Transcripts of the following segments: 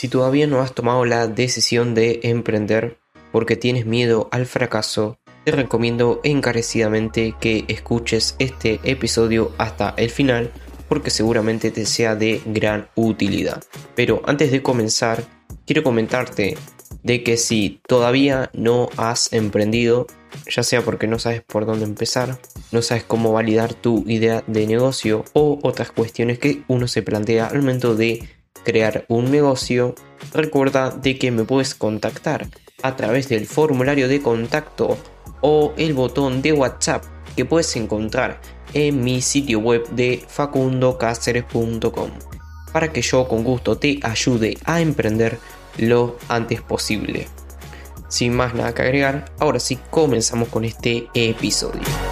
Si todavía no has tomado la decisión de emprender porque tienes miedo al fracaso, te recomiendo encarecidamente que escuches este episodio hasta el final porque seguramente te sea de gran utilidad. Pero antes de comenzar, quiero comentarte de que si todavía no has emprendido, ya sea porque no sabes por dónde empezar, no sabes cómo validar tu idea de negocio o otras cuestiones que uno se plantea al momento de crear un negocio, recuerda de que me puedes contactar a través del formulario de contacto o el botón de WhatsApp que puedes encontrar en mi sitio web de facundocaceres.com para que yo con gusto te ayude a emprender lo antes posible. Sin más nada que agregar, ahora sí comenzamos con este episodio.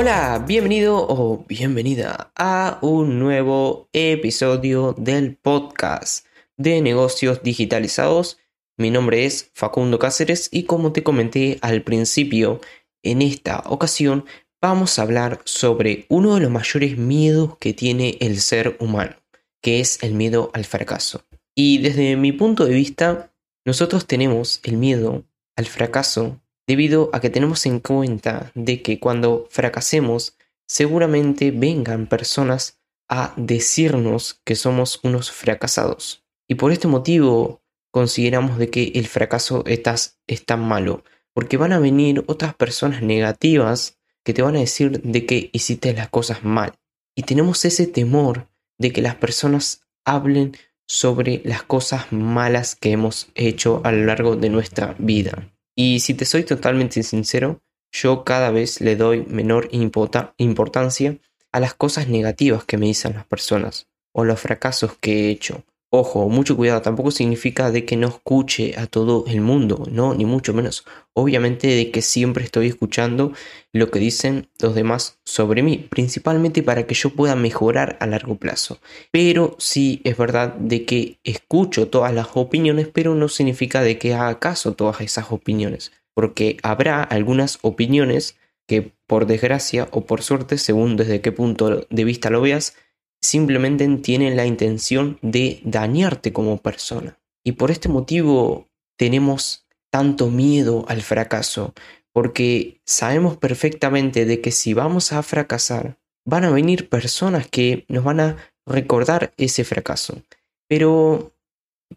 Hola, bienvenido o bienvenida a un nuevo episodio del podcast de negocios digitalizados. Mi nombre es Facundo Cáceres y como te comenté al principio, en esta ocasión vamos a hablar sobre uno de los mayores miedos que tiene el ser humano, que es el miedo al fracaso. Y desde mi punto de vista, nosotros tenemos el miedo al fracaso debido a que tenemos en cuenta de que cuando fracasemos, seguramente vengan personas a decirnos que somos unos fracasados. Y por este motivo consideramos de que el fracaso es, es tan malo, porque van a venir otras personas negativas que te van a decir de que hiciste las cosas mal. Y tenemos ese temor de que las personas hablen sobre las cosas malas que hemos hecho a lo largo de nuestra vida. Y si te soy totalmente sincero, yo cada vez le doy menor importancia a las cosas negativas que me dicen las personas o los fracasos que he hecho Ojo, mucho cuidado, tampoco significa de que no escuche a todo el mundo, no, ni mucho menos. Obviamente de que siempre estoy escuchando lo que dicen los demás sobre mí, principalmente para que yo pueda mejorar a largo plazo. Pero sí es verdad de que escucho todas las opiniones, pero no significa de que haga caso todas esas opiniones, porque habrá algunas opiniones que por desgracia o por suerte, según desde qué punto de vista lo veas, simplemente tienen la intención de dañarte como persona. Y por este motivo tenemos tanto miedo al fracaso, porque sabemos perfectamente de que si vamos a fracasar, van a venir personas que nos van a recordar ese fracaso. Pero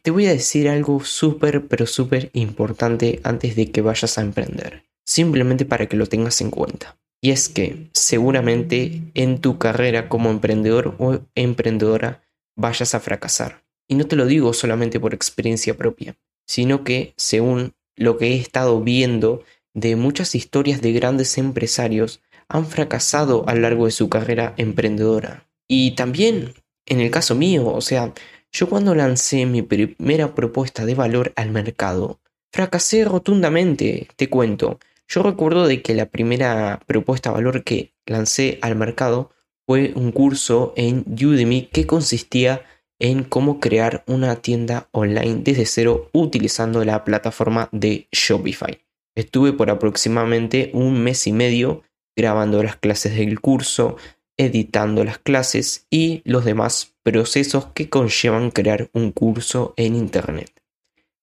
te voy a decir algo súper, pero súper importante antes de que vayas a emprender, simplemente para que lo tengas en cuenta. Y es que seguramente en tu carrera como emprendedor o emprendedora vayas a fracasar. Y no te lo digo solamente por experiencia propia, sino que según lo que he estado viendo de muchas historias de grandes empresarios, han fracasado a lo largo de su carrera emprendedora. Y también en el caso mío, o sea, yo cuando lancé mi primera propuesta de valor al mercado, fracasé rotundamente, te cuento. Yo recuerdo de que la primera propuesta de valor que lancé al mercado fue un curso en Udemy que consistía en cómo crear una tienda online desde cero utilizando la plataforma de Shopify. Estuve por aproximadamente un mes y medio grabando las clases del curso, editando las clases y los demás procesos que conllevan crear un curso en Internet.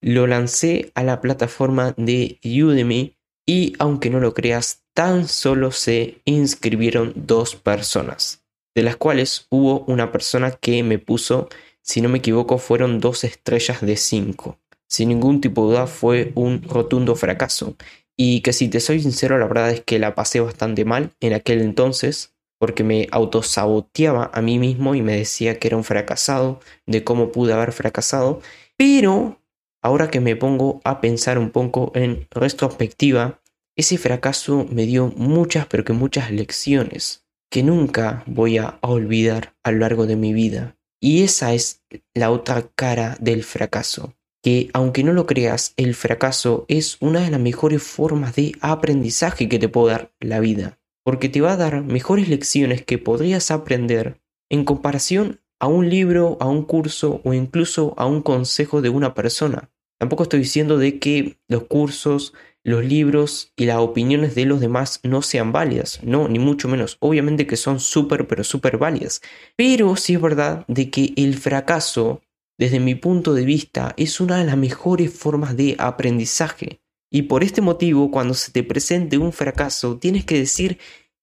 Lo lancé a la plataforma de Udemy y aunque no lo creas, tan solo se inscribieron dos personas, de las cuales hubo una persona que me puso, si no me equivoco, fueron dos estrellas de cinco. Sin ningún tipo de duda fue un rotundo fracaso. Y que si te soy sincero, la verdad es que la pasé bastante mal en aquel entonces, porque me autosaboteaba a mí mismo y me decía que era un fracasado, de cómo pude haber fracasado. Pero ahora que me pongo a pensar un poco en retrospectiva, ese fracaso me dio muchas pero que muchas lecciones que nunca voy a olvidar a lo largo de mi vida. Y esa es la otra cara del fracaso, que aunque no lo creas, el fracaso es una de las mejores formas de aprendizaje que te puede dar la vida, porque te va a dar mejores lecciones que podrías aprender en comparación a un libro, a un curso o incluso a un consejo de una persona. Tampoco estoy diciendo de que los cursos los libros y las opiniones de los demás no sean válidas, no, ni mucho menos. Obviamente que son súper, pero súper válidas. Pero sí es verdad de que el fracaso, desde mi punto de vista, es una de las mejores formas de aprendizaje. Y por este motivo, cuando se te presente un fracaso, tienes que decir,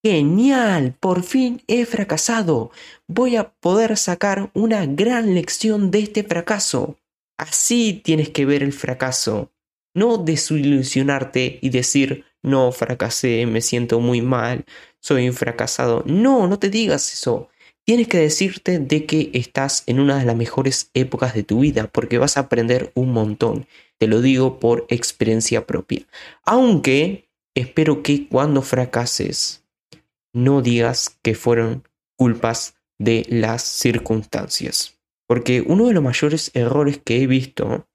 genial, por fin he fracasado. Voy a poder sacar una gran lección de este fracaso. Así tienes que ver el fracaso. No desilusionarte y decir, no, fracasé, me siento muy mal, soy un fracasado. No, no te digas eso. Tienes que decirte de que estás en una de las mejores épocas de tu vida porque vas a aprender un montón. Te lo digo por experiencia propia. Aunque espero que cuando fracases no digas que fueron culpas de las circunstancias. Porque uno de los mayores errores que he visto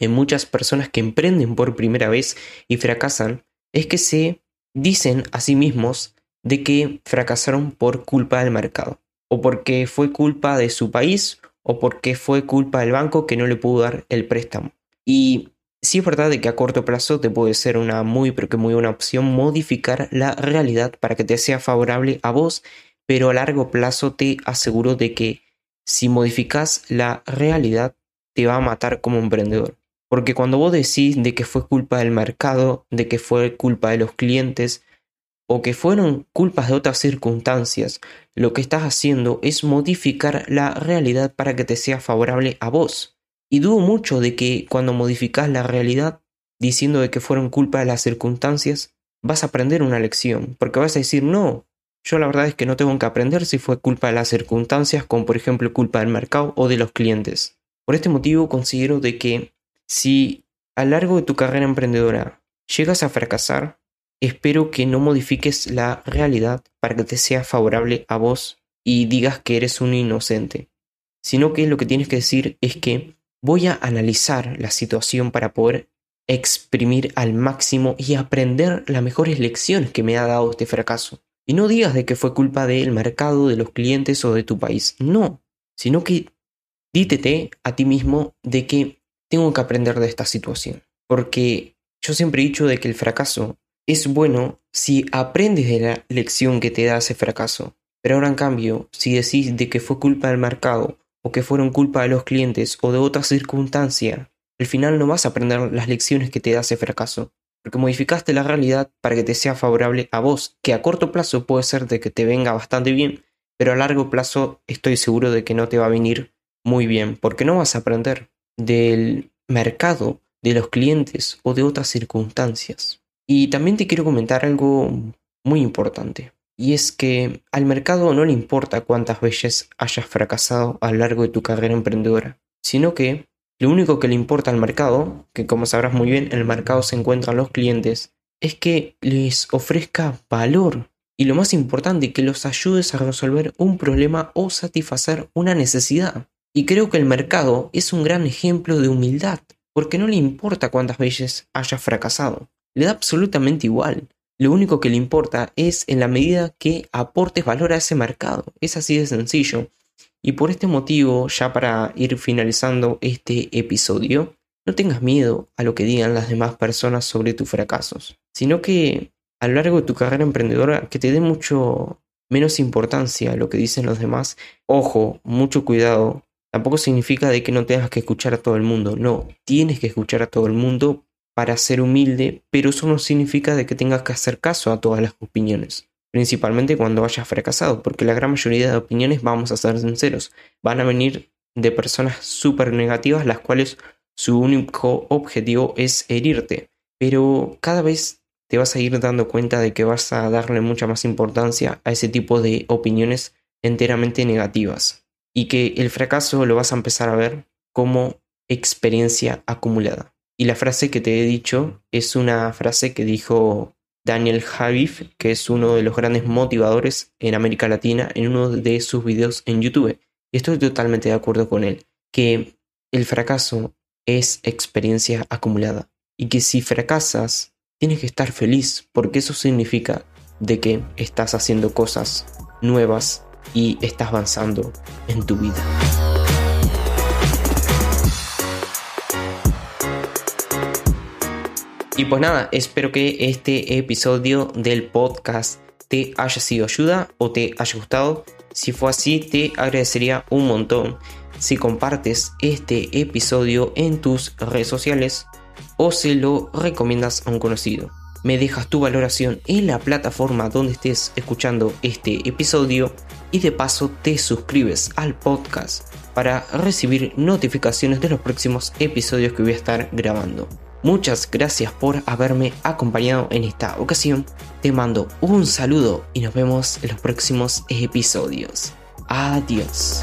en muchas personas que emprenden por primera vez y fracasan es que se dicen a sí mismos de que fracasaron por culpa del mercado, o porque fue culpa de su país, o porque fue culpa del banco que no le pudo dar el préstamo. Y sí es verdad de que a corto plazo te puede ser una muy pero que muy buena opción modificar la realidad para que te sea favorable a vos, pero a largo plazo te aseguro de que si modificas la realidad te va a matar como emprendedor. Porque cuando vos decís de que fue culpa del mercado, de que fue culpa de los clientes, o que fueron culpas de otras circunstancias, lo que estás haciendo es modificar la realidad para que te sea favorable a vos. Y dudo mucho de que cuando modificas la realidad diciendo de que fueron culpa de las circunstancias, vas a aprender una lección, porque vas a decir, no, yo la verdad es que no tengo que aprender si fue culpa de las circunstancias, como por ejemplo culpa del mercado o de los clientes. Por este motivo considero de que si a lo largo de tu carrera emprendedora llegas a fracasar, espero que no modifiques la realidad para que te sea favorable a vos y digas que eres un inocente, sino que lo que tienes que decir es que voy a analizar la situación para poder exprimir al máximo y aprender las mejores lecciones que me ha dado este fracaso. Y no digas de que fue culpa del mercado, de los clientes o de tu país, no, sino que dítete a ti mismo de que tengo que aprender de esta situación. Porque yo siempre he dicho de que el fracaso es bueno si aprendes de la lección que te da ese fracaso. Pero ahora en cambio, si decís de que fue culpa del mercado, o que fueron culpa de los clientes, o de otra circunstancia, al final no vas a aprender las lecciones que te da ese fracaso. Porque modificaste la realidad para que te sea favorable a vos, que a corto plazo puede ser de que te venga bastante bien, pero a largo plazo estoy seguro de que no te va a venir muy bien, porque no vas a aprender del mercado, de los clientes o de otras circunstancias. Y también te quiero comentar algo muy importante. Y es que al mercado no le importa cuántas veces hayas fracasado a lo largo de tu carrera emprendedora, sino que lo único que le importa al mercado, que como sabrás muy bien, en el mercado se encuentran los clientes, es que les ofrezca valor y lo más importante, que los ayudes a resolver un problema o satisfacer una necesidad. Y creo que el mercado es un gran ejemplo de humildad, porque no le importa cuántas veces haya fracasado, le da absolutamente igual. Lo único que le importa es en la medida que aportes valor a ese mercado, es así de sencillo. Y por este motivo, ya para ir finalizando este episodio, no tengas miedo a lo que digan las demás personas sobre tus fracasos, sino que a lo largo de tu carrera emprendedora que te dé mucho menos importancia a lo que dicen los demás. Ojo, mucho cuidado Tampoco significa de que no tengas que escuchar a todo el mundo, no, tienes que escuchar a todo el mundo para ser humilde, pero eso no significa de que tengas que hacer caso a todas las opiniones, principalmente cuando hayas fracasado, porque la gran mayoría de opiniones, vamos a ser sinceros, van a venir de personas súper negativas, las cuales su único objetivo es herirte, pero cada vez te vas a ir dando cuenta de que vas a darle mucha más importancia a ese tipo de opiniones enteramente negativas y que el fracaso lo vas a empezar a ver como experiencia acumulada. Y la frase que te he dicho es una frase que dijo Daniel Javif, que es uno de los grandes motivadores en América Latina, en uno de sus videos en YouTube. Y estoy totalmente de acuerdo con él, que el fracaso es experiencia acumulada. Y que si fracasas, tienes que estar feliz, porque eso significa de que estás haciendo cosas nuevas y estás avanzando en tu vida. Y pues nada, espero que este episodio del podcast te haya sido ayuda o te haya gustado. Si fue así, te agradecería un montón si compartes este episodio en tus redes sociales o se lo recomiendas a un conocido. Me dejas tu valoración en la plataforma donde estés escuchando este episodio y de paso te suscribes al podcast para recibir notificaciones de los próximos episodios que voy a estar grabando. Muchas gracias por haberme acompañado en esta ocasión. Te mando un saludo y nos vemos en los próximos episodios. Adiós.